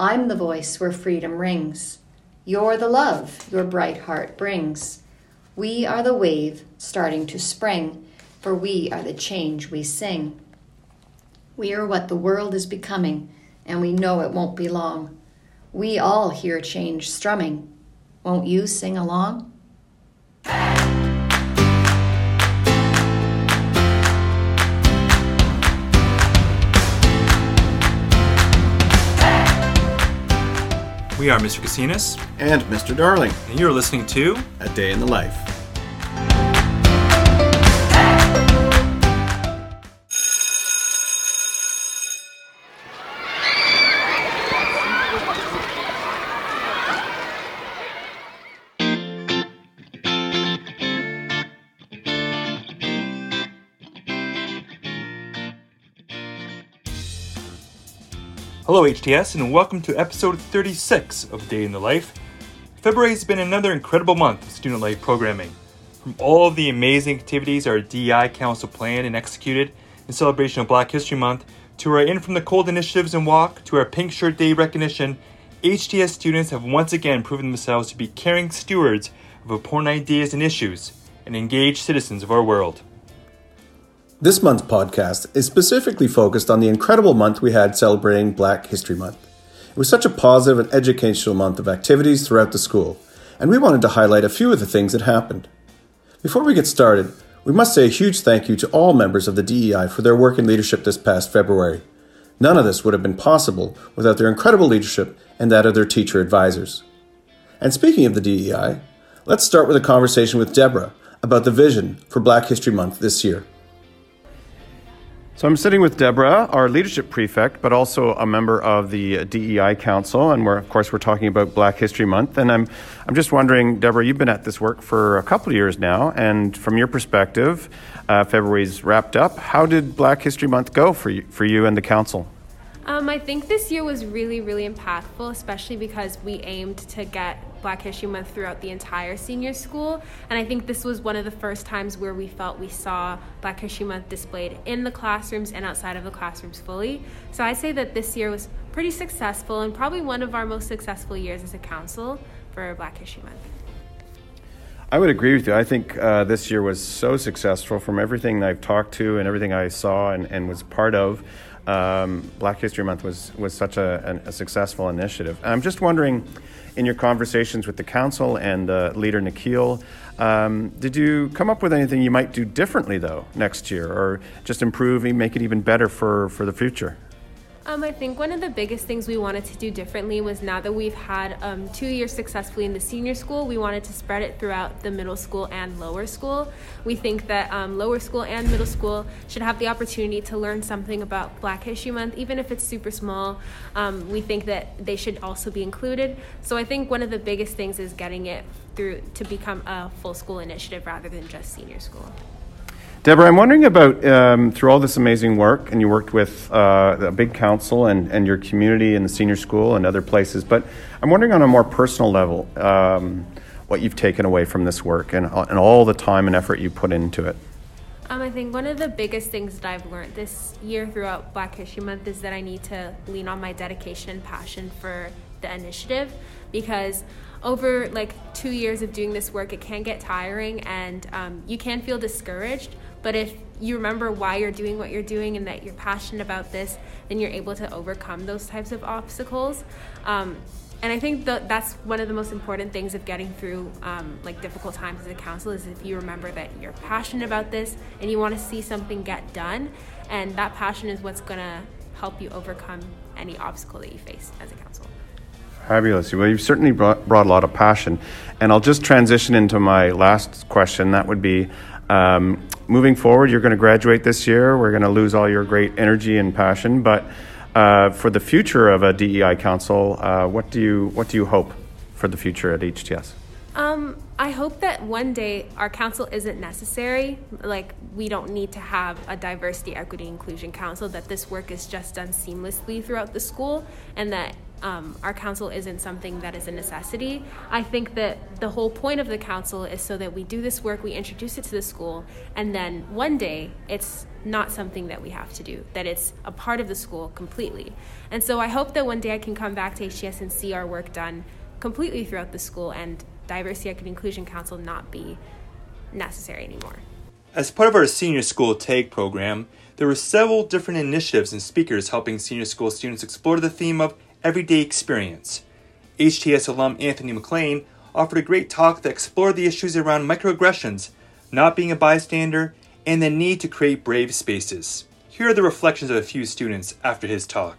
I'm the voice where freedom rings. You're the love your bright heart brings. We are the wave starting to spring, for we are the change we sing. We are what the world is becoming, and we know it won't be long. We all hear change strumming. Won't you sing along? We are Mr. Casinas, And Mr. Darling, and you're listening to A Day in the Life. Hello, HTS, and welcome to episode 36 of Day in the Life. February has been another incredible month of student life programming. From all of the amazing activities our DEI Council planned and executed in celebration of Black History Month, to our In From the Cold initiatives and walk, to our Pink Shirt Day recognition, HTS students have once again proven themselves to be caring stewards of important ideas and issues and engaged citizens of our world. This month's podcast is specifically focused on the incredible month we had celebrating Black History Month. It was such a positive and educational month of activities throughout the school, and we wanted to highlight a few of the things that happened. Before we get started, we must say a huge thank you to all members of the DEI for their work and leadership this past February. None of this would have been possible without their incredible leadership and that of their teacher advisors. And speaking of the DEI, let's start with a conversation with Deborah about the vision for Black History Month this year. So I'm sitting with Deborah, our leadership prefect, but also a member of the DEI Council, and we're of course we're talking about Black History Month. And I'm I'm just wondering, Deborah, you've been at this work for a couple of years now, and from your perspective, uh, February's wrapped up. How did Black History Month go for you, for you and the council? Um, I think this year was really, really impactful, especially because we aimed to get Black History Month throughout the entire senior school. And I think this was one of the first times where we felt we saw Black History Month displayed in the classrooms and outside of the classrooms fully. So I'd say that this year was pretty successful and probably one of our most successful years as a council for Black History Month. I would agree with you. I think uh, this year was so successful from everything I've talked to and everything I saw and, and was part of. Um, Black History Month was, was such a, a, successful initiative. I'm just wondering, in your conversations with the council and uh, leader Nikhil, um, did you come up with anything you might do differently though next year, or just improve, and make it even better for, for the future? Um, I think one of the biggest things we wanted to do differently was now that we've had um, two years successfully in the senior school, we wanted to spread it throughout the middle school and lower school. We think that um, lower school and middle school should have the opportunity to learn something about Black History Month, even if it's super small. Um, we think that they should also be included. So I think one of the biggest things is getting it through to become a full school initiative rather than just senior school. Deborah, I'm wondering about um, through all this amazing work, and you worked with uh, a big council and, and your community and the senior school and other places, but I'm wondering on a more personal level um, what you've taken away from this work and, and all the time and effort you put into it. Um, I think one of the biggest things that I've learned this year throughout Black History Month is that I need to lean on my dedication and passion for the initiative because over like two years of doing this work, it can get tiring and um, you can feel discouraged. But if you remember why you're doing what you're doing and that you're passionate about this, then you're able to overcome those types of obstacles. Um, and I think that that's one of the most important things of getting through um, like difficult times as a council is if you remember that you're passionate about this and you want to see something get done, and that passion is what's gonna help you overcome any obstacle that you face as a council. Fabulous. Well, you've certainly brought, brought a lot of passion. And I'll just transition into my last question. That would be um, moving forward, you're going to graduate this year. We're going to lose all your great energy and passion. But uh, for the future of a DEI council, uh, what, do you, what do you hope for the future at HTS? Um, I hope that one day our council isn't necessary. Like, we don't need to have a diversity, equity, inclusion council, that this work is just done seamlessly throughout the school, and that um, our council isn't something that is a necessity. I think that the whole point of the council is so that we do this work, we introduce it to the school, and then one day it's not something that we have to do, that it's a part of the school completely. And so I hope that one day I can come back to HTS and see our work done completely throughout the school and Diversity, Equity, Inclusion Council not be necessary anymore. As part of our senior school TAG program, there were several different initiatives and speakers helping senior school students explore the theme of everyday experience. HTS alum Anthony McLean offered a great talk that explored the issues around microaggressions, not being a bystander, and the need to create brave spaces. Here are the reflections of a few students after his talk.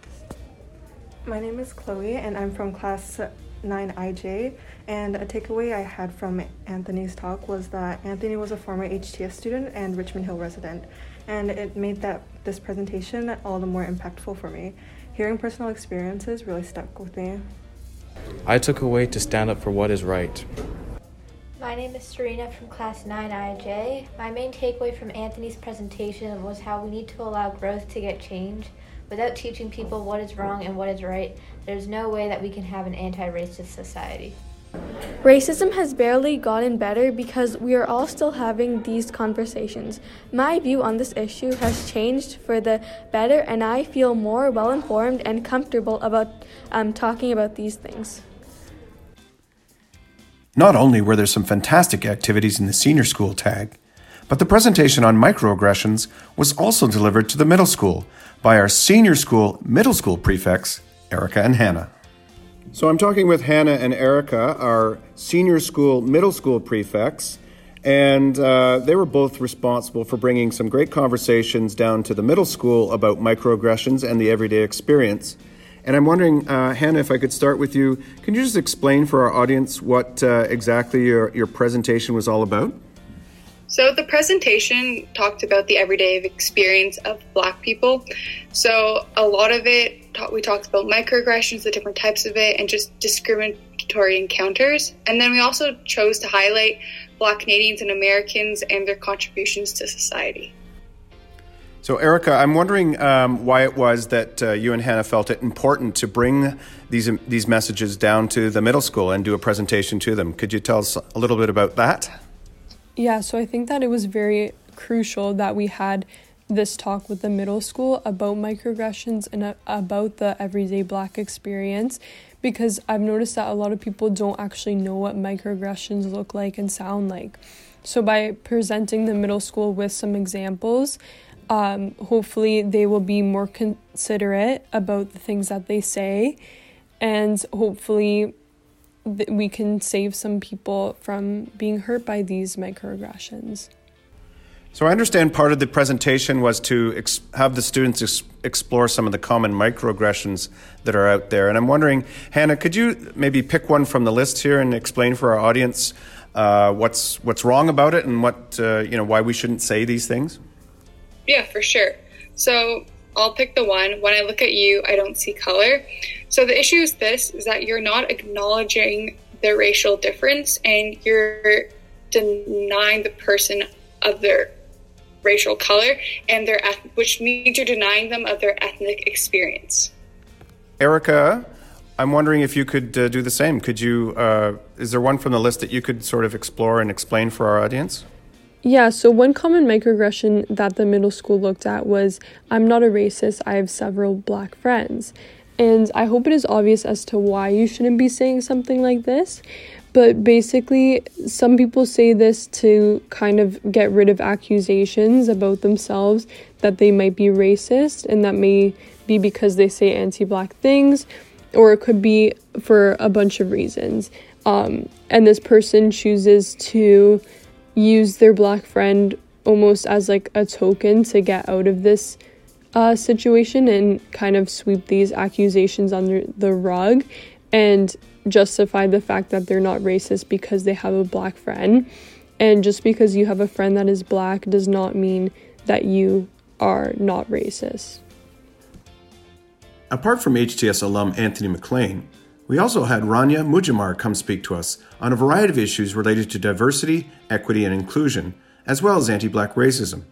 My name is Chloe, and I'm from class 9IJ. And a takeaway I had from Anthony's talk was that Anthony was a former HTS student and Richmond Hill resident, and it made that this presentation all the more impactful for me. Hearing personal experiences really stuck with me. I took away to stand up for what is right. My name is Serena from Class 9IJ. My main takeaway from Anthony's presentation was how we need to allow growth to get change. Without teaching people what is wrong and what is right, there's no way that we can have an anti racist society. Racism has barely gotten better because we are all still having these conversations. My view on this issue has changed for the better, and I feel more well informed and comfortable about um, talking about these things. Not only were there some fantastic activities in the senior school tag, but the presentation on microaggressions was also delivered to the middle school by our senior school middle school prefects, Erica and Hannah. So I'm talking with Hannah and Erica, our senior school, middle school prefects, and uh, they were both responsible for bringing some great conversations down to the middle school about microaggressions and the everyday experience. And I'm wondering, uh, Hannah, if I could start with you. Can you just explain for our audience what uh, exactly your, your presentation was all about? So, the presentation talked about the everyday experience of Black people. So, a lot of it we talked about microaggressions, the different types of it, and just discriminatory encounters. And then we also chose to highlight Black Canadians and Americans and their contributions to society. So, Erica, I'm wondering um, why it was that uh, you and Hannah felt it important to bring these these messages down to the middle school and do a presentation to them. Could you tell us a little bit about that? Yeah, so I think that it was very crucial that we had this talk with the middle school about microaggressions and uh, about the everyday black experience because I've noticed that a lot of people don't actually know what microaggressions look like and sound like. So, by presenting the middle school with some examples, um, hopefully they will be more considerate about the things that they say, and hopefully th- we can save some people from being hurt by these microaggressions. So I understand part of the presentation was to ex- have the students ex- explore some of the common microaggressions that are out there. And I'm wondering, Hannah, could you maybe pick one from the list here and explain for our audience uh, what's what's wrong about it and what uh, you know why we shouldn't say these things? Yeah, for sure. So I'll pick the one. When I look at you, I don't see color. So the issue is this: is that you're not acknowledging the racial difference, and you're denying the person of their racial color and their which means you're denying them of their ethnic experience. Erica, I'm wondering if you could uh, do the same. Could you? Uh, is there one from the list that you could sort of explore and explain for our audience? Yeah, so one common microaggression that the middle school looked at was I'm not a racist, I have several black friends. And I hope it is obvious as to why you shouldn't be saying something like this. But basically, some people say this to kind of get rid of accusations about themselves that they might be racist, and that may be because they say anti black things, or it could be for a bunch of reasons. Um, and this person chooses to use their black friend almost as like a token to get out of this uh, situation and kind of sweep these accusations under the rug. And justify the fact that they're not racist because they have a black friend. And just because you have a friend that is black does not mean that you are not racist. Apart from HTS alum Anthony McLean, we also had Rania Mugammar come speak to us on a variety of issues related to diversity, equity, and inclusion, as well as anti black racism.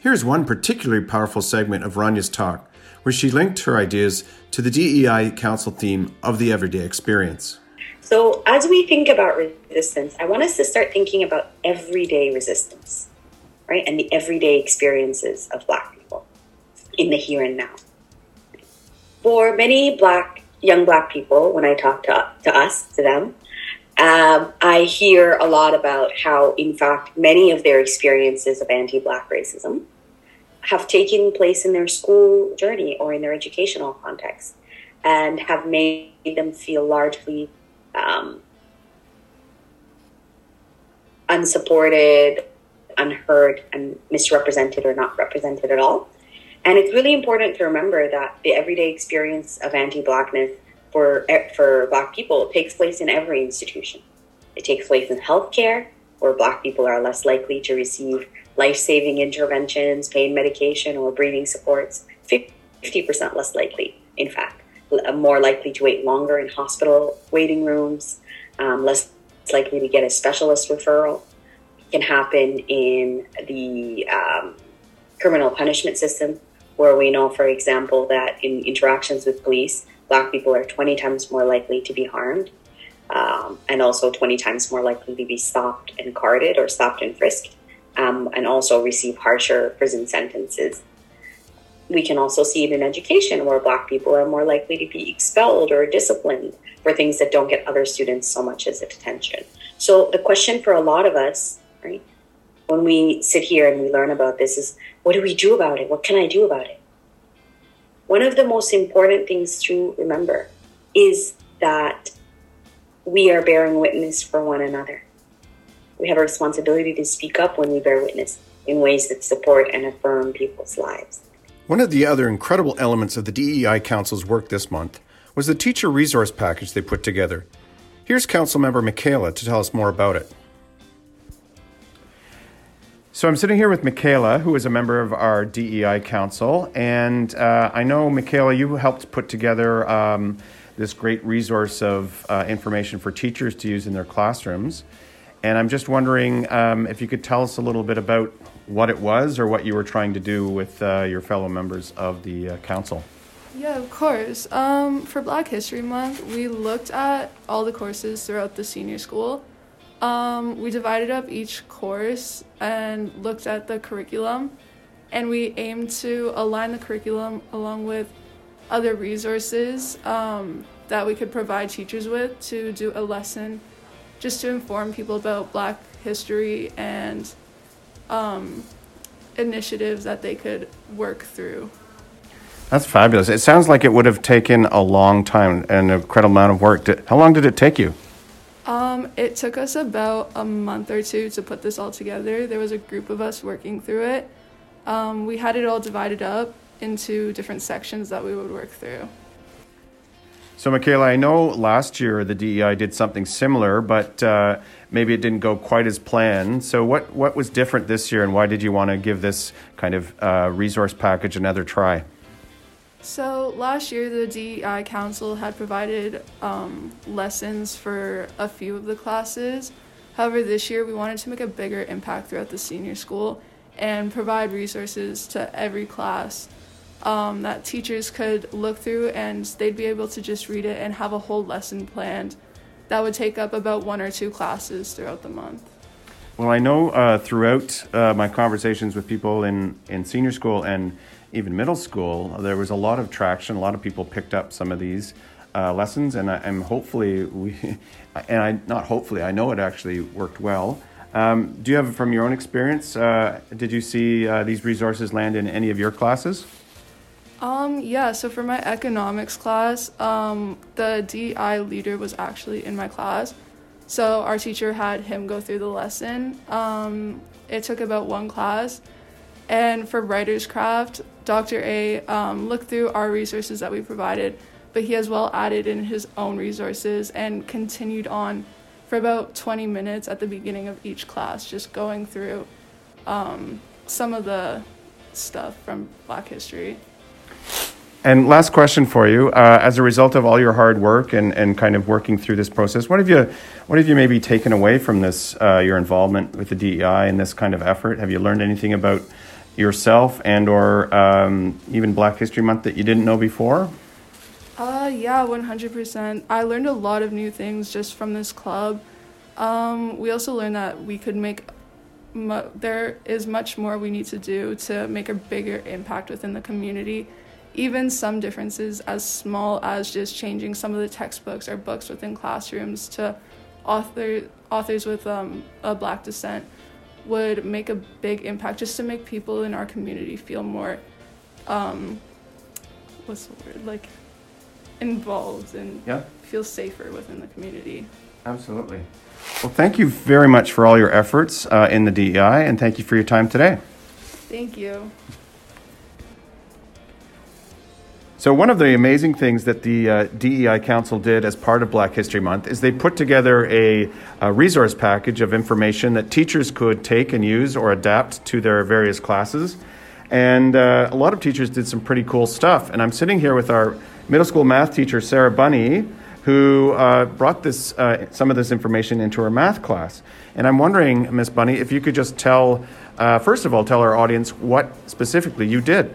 Here's one particularly powerful segment of Rania's talk where she linked her ideas to the DEI Council theme of the everyday experience. So, as we think about resistance, I want us to start thinking about everyday resistance, right? And the everyday experiences of Black people in the here and now. For many Black, young Black people, when I talk to, to us, to them, um, I hear a lot about how, in fact, many of their experiences of anti Black racism have taken place in their school journey or in their educational context and have made them feel largely um, unsupported, unheard, and misrepresented or not represented at all. And it's really important to remember that the everyday experience of anti-blackness for for Black people takes place in every institution. It takes place in healthcare, where Black people are less likely to receive life-saving interventions, pain medication, or breathing supports. Fifty percent less likely, in fact more likely to wait longer in hospital waiting rooms, um, less likely to get a specialist referral. It can happen in the um, criminal punishment system, where we know, for example, that in interactions with police, Black people are 20 times more likely to be harmed. Um, and also 20 times more likely to be stopped and carded or stopped and frisked, um, and also receive harsher prison sentences we can also see it in education where black people are more likely to be expelled or disciplined for things that don't get other students so much as attention. So the question for a lot of us, right, when we sit here and we learn about this is what do we do about it? What can I do about it? One of the most important things to remember is that we are bearing witness for one another. We have a responsibility to speak up when we bear witness in ways that support and affirm people's lives. One of the other incredible elements of the DEI Council's work this month was the teacher resource package they put together. Here's Council Member Michaela to tell us more about it. So I'm sitting here with Michaela, who is a member of our DEI Council, and uh, I know Michaela, you helped put together um, this great resource of uh, information for teachers to use in their classrooms. And I'm just wondering um, if you could tell us a little bit about what it was or what you were trying to do with uh, your fellow members of the uh, council. Yeah, of course. Um, for Black History Month, we looked at all the courses throughout the senior school. Um, we divided up each course and looked at the curriculum, and we aimed to align the curriculum along with other resources um, that we could provide teachers with to do a lesson just to inform people about Black history and um, initiatives that they could work through. That's fabulous. It sounds like it would have taken a long time and an incredible amount of work. How long did it take you? Um, it took us about a month or two to put this all together. There was a group of us working through it. Um, we had it all divided up into different sections that we would work through. So, Michaela, I know last year the DEI did something similar, but uh, maybe it didn't go quite as planned. So, what, what was different this year, and why did you want to give this kind of uh, resource package another try? So, last year the DEI Council had provided um, lessons for a few of the classes. However, this year we wanted to make a bigger impact throughout the senior school and provide resources to every class um, that teachers could look through and they'd be able to just read it and have a whole lesson planned that would take up about one or two classes throughout the month. Well, I know uh, throughout uh, my conversations with people in, in senior school and even middle school, there was a lot of traction. A lot of people picked up some of these uh, lessons, and I, am hopefully we, and I not hopefully I know it actually worked well. Um, do you have, from your own experience, uh, did you see uh, these resources land in any of your classes? Um, yeah, so for my economics class, um, the DEI leader was actually in my class. So our teacher had him go through the lesson. Um, it took about one class. And for writer's craft, Dr. A um, looked through our resources that we provided, but he as well added in his own resources and continued on for about 20 minutes at the beginning of each class, just going through um, some of the stuff from Black history. And last question for you: uh, As a result of all your hard work and, and kind of working through this process, what have you what have you maybe taken away from this uh, your involvement with the DEI and this kind of effort? Have you learned anything about yourself and or um, even Black History Month that you didn't know before? Uh, yeah, 100%. I learned a lot of new things just from this club. Um, we also learned that we could make, mu- there is much more we need to do to make a bigger impact within the community. Even some differences as small as just changing some of the textbooks or books within classrooms to author, authors with um, a black descent would make a big impact just to make people in our community feel more, um, what's the word, like involved and Yeah. feel safer within the community. Absolutely. Well, thank you very much for all your efforts uh, in the DEI, and thank you for your time today. Thank you. So, one of the amazing things that the uh, DEI Council did as part of Black History Month is they put together a, a resource package of information that teachers could take and use or adapt to their various classes. And uh, a lot of teachers did some pretty cool stuff. And I'm sitting here with our middle school math teacher, Sarah Bunny, who uh, brought this, uh, some of this information into her math class. And I'm wondering, Miss Bunny, if you could just tell, uh, first of all, tell our audience what specifically you did.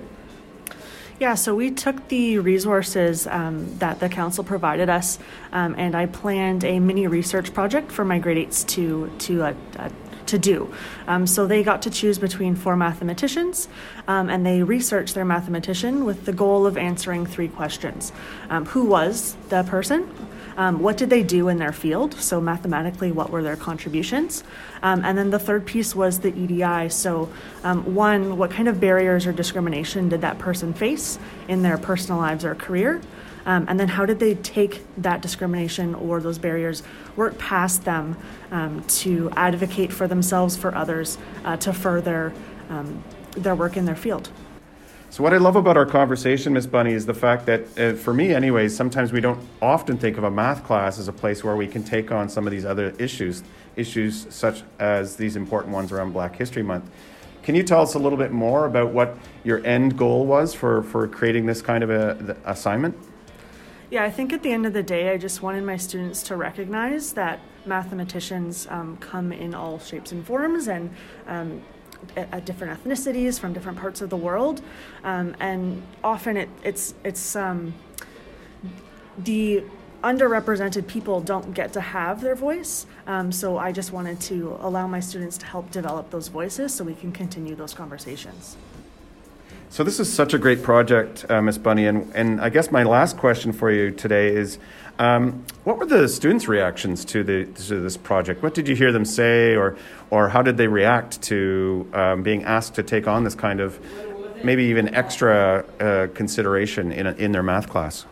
Yeah, so we took the resources um, that the council provided us, um, and I planned a mini research project for my grade eights to to uh, uh, to do. Um, so they got to choose between four mathematicians, um, and they researched their mathematician with the goal of answering three questions: um, Who was the person? Um, what did they do in their field? So, mathematically, what were their contributions? Um, and then the third piece was the EDI. So, um, one, what kind of barriers or discrimination did that person face in their personal lives or career? Um, and then, how did they take that discrimination or those barriers, work past them um, to advocate for themselves, for others, uh, to further um, their work in their field? So, what I love about our conversation, Miss Bunny, is the fact that, uh, for me, anyways, sometimes we don't often think of a math class as a place where we can take on some of these other issues, issues such as these important ones around Black History Month. Can you tell us a little bit more about what your end goal was for, for creating this kind of a, assignment? Yeah, I think at the end of the day, I just wanted my students to recognize that mathematicians um, come in all shapes and forms and um, at, different ethnicities from different parts of the world, um, and often it, it's it's um, the underrepresented people don't get to have their voice. Um, so I just wanted to allow my students to help develop those voices so we can continue those conversations. So this is such a great project, uh, Miss Bunny, and, and I guess my last question for you today is, um, what were the students' reactions to the to this project? What did you hear them say, or or how did they react to um, being asked to take on this kind of maybe even extra uh, consideration in a, in their math class?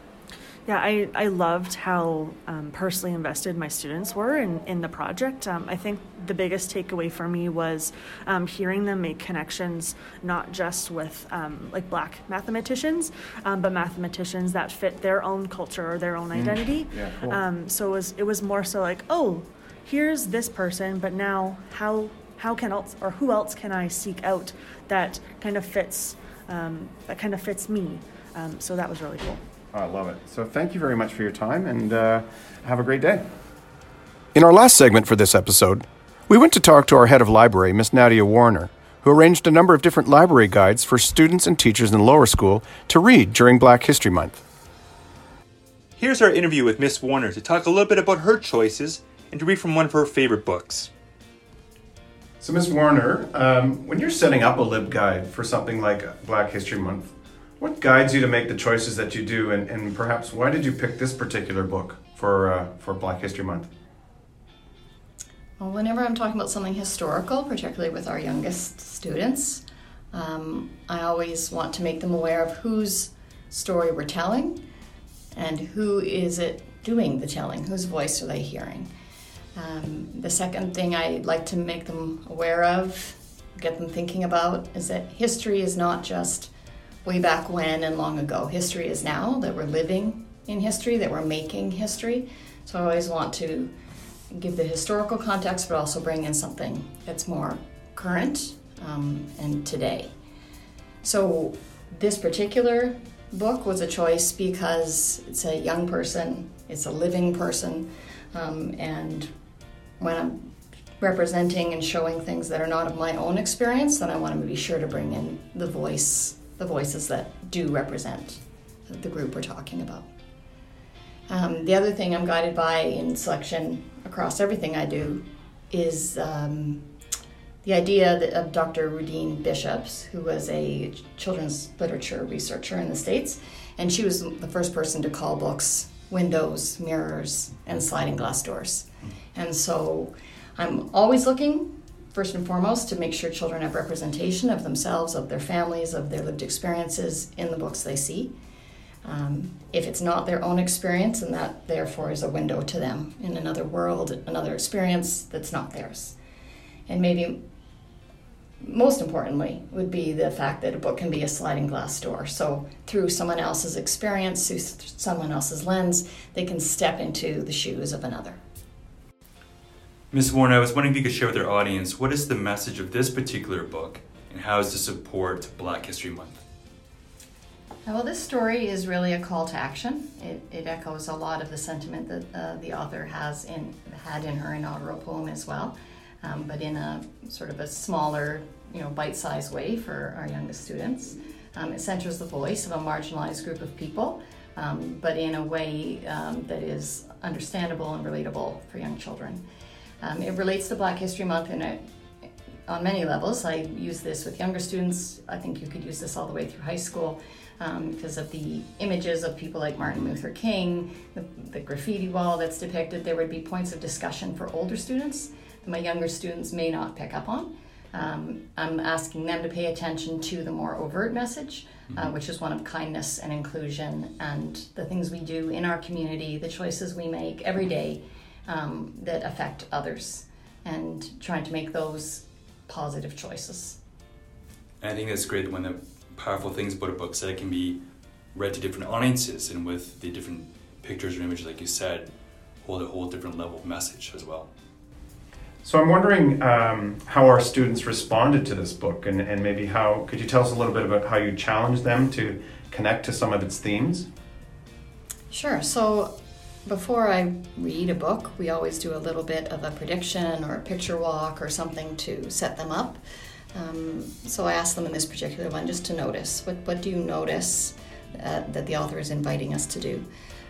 Yeah, I, I loved how um, personally invested my students were in, in the project. Um, I think the biggest takeaway for me was um, hearing them make connections not just with um, like black mathematicians, um, but mathematicians that fit their own culture or their own Mm. identity. Yeah, cool. Um, so it was, it was more so like, oh, here's this person, but now how, how can else, or who else can I seek out that kind of fits, um, that kind of fits me? Um, so that was really cool. Oh, I love it. So thank you very much for your time and uh, have a great day. In our last segment for this episode, we went to talk to our head of library, Miss Nadia Warner, who arranged a number of different library guides for students and teachers in lower school to read during Black History Month. Here's our interview with Miss Warner to talk a little bit about her choices and to read from one of her favorite books. So, Miss Warner, um, when you're setting up a lib guide for something like Black History Month, what guides you to make the choices that you do, and, and perhaps why did you pick this particular book for uh, for Black History Month? Well, whenever I'm talking about something historical, particularly with our youngest students, um, I always want to make them aware of whose story we're telling and who is it doing the telling, whose voice are they hearing. Um, the second thing I like to make them aware of, get them thinking about, is that history is not just way back when and long ago. History is now, that we're living in history, that we're making history. So I always want to give the historical context, but also bring in something that's more current um, and today. So this particular book was a choice because it's a young person, it's a living person, um, and when I'm representing and showing things that are not of my own experience, then I want to be sure to bring in the voice, the voices that do represent the group we're talking about. Um, the other thing I'm guided by in selection across everything I do is um, the idea that, of Dr. Rudine Bishop's, who was a children's literature researcher in the States, and she was the first person to call books windows, mirrors, and sliding glass doors. And so I'm always looking, first and foremost, to make sure children have representation of themselves, of their families, of their lived experiences in the books they see. Um, if it's not their own experience, and that therefore is a window to them in another world, another experience that's not theirs. And maybe most importantly would be the fact that a book can be a sliding glass door. So through someone else's experience, through someone else's lens, they can step into the shoes of another. Ms. Warner, I was wondering if you could share with our audience what is the message of this particular book and how is to support Black History Month? Well, this story is really a call to action. It, it echoes a lot of the sentiment that uh, the author has in had in her inaugural poem as well, um, but in a sort of a smaller, you know, bite-sized way for our youngest students. Um, it centers the voice of a marginalized group of people, um, but in a way um, that is understandable and relatable for young children. Um, it relates to Black History Month in a, on many levels. I use this with younger students. I think you could use this all the way through high school um, because of the images of people like Martin Luther King, the, the, graffiti wall that's depicted. There would be points of discussion for older students that my younger students may not pick up on. Um, I'm asking them to pay attention to the more overt message, uh, mm-hmm. which is one of kindness and inclusion and the things we do in our community, the choices we make every day um, that affect others, and trying to make those positive choices. I think that's great when the powerful things about a book is that it can be read to different audiences and with the different pictures or images, like you said, hold a whole different level of message as well. So I'm wondering um, how our students responded to this book, and, and maybe how could you tell us a little bit about how you challenged them to connect to some of its themes? Sure. So before I read a book, we always do a little bit of a prediction or a picture walk or something to set them up. Um, so I asked them in this particular one just to notice what, what do you notice uh, that the author is inviting us to do?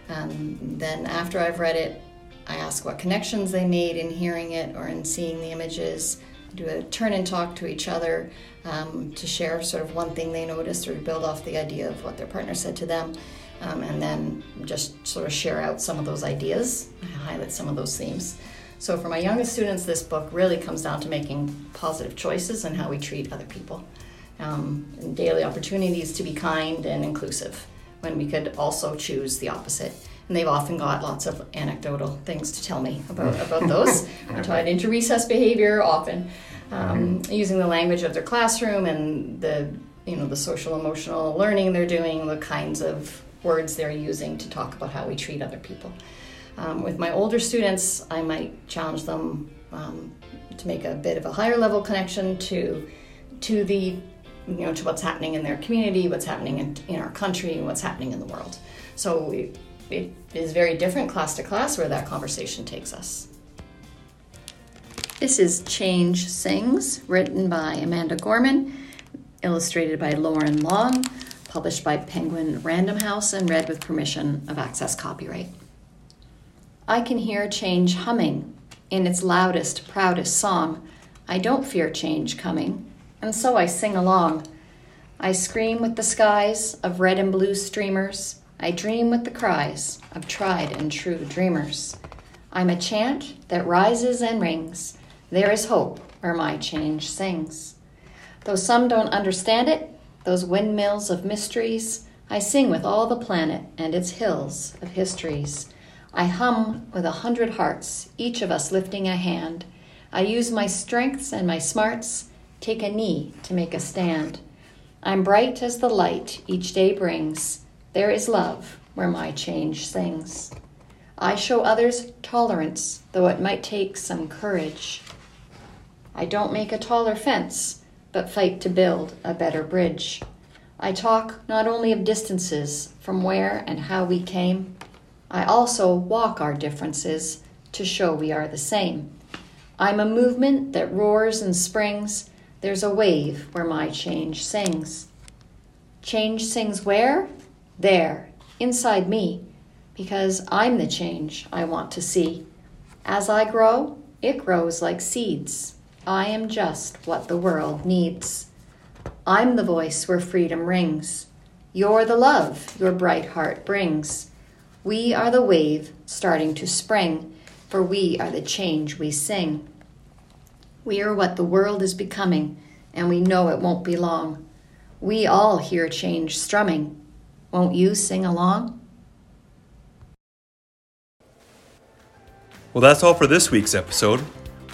Um, then after I've read it, I ask what connections they made in hearing it or in seeing the images. do a turn and talk to each other um, to share sort of one thing they noticed or to build off the idea of what their partner said to them. Um, and then just sort of share out some of those ideas, highlight some of those themes. So for my youngest students, this book really comes down to making positive choices and how we treat other people. Um, and daily opportunities to be kind and inclusive when we could also choose the opposite. And they've often got lots of anecdotal things to tell me about, about those. I tied into recess behavior often, um, mm-hmm. using the language of their classroom and the you know the social emotional learning they're doing, the kinds of words they're using to talk about how we treat other people. Um, with my older students, I might challenge them um, to make a bit of a higher level connection to to the you know to what's happening in their community, what's happening in, in our country, what's happening in the world. So it, it is very different class to class where that conversation takes us. This is Change Sings, written by Amanda Gorman, illustrated by Loren Long, published by Penguin Random House, and read with permission of Access Copyright. I can hear change humming in its loudest, proudest song. I don't fear change coming, and so I sing along. I scream with the skies of red and blue streamers. I dream with the cries of tried and true dreamers. I'm a chant that rises and rings. There is hope where my change sings. Though some don't understand it, those windmills of mysteries, I sing with all the planet and its hills of histories. I hum with a hundred hearts, each of us lifting a hand. I use my strengths and my smarts, take a knee to make a stand. I'm bright as the light each day brings. There is love where my change sings. I show others tolerance, though it might take some courage. I don't make a taller fence, but fight to build a better bridge. I talk not only of distances from where and how we came, I also walk our differences to show we are the same. I'm a movement that roars and springs. There's a wave where my change sings. Change sings where? There, inside me, because I'm the change I want to see. As I grow, it grows like seeds. I am just what the world needs. I'm the voice where freedom rings. You're the love your bright heart brings. We are the wave starting to spring, for we are the change we sing. We are what the world is becoming, and we know it won't be long. We all hear change strumming. Won't you sing along? Well, that's all for this week's episode.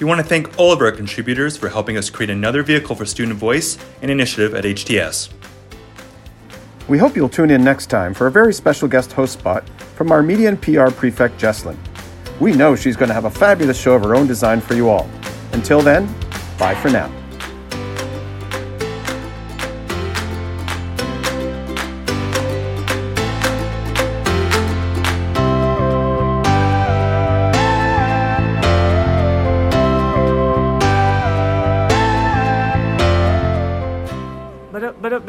We want to thank all of our contributors for helping us create another vehicle for student voice and initiative at HTS. We hope you'll tune in next time for a very special guest host spot from our media and PR prefect, Jesslyn. We know she's going to have a fabulous show of her own design for you all. Until then, bye for now.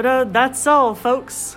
But uh, that's all, folks.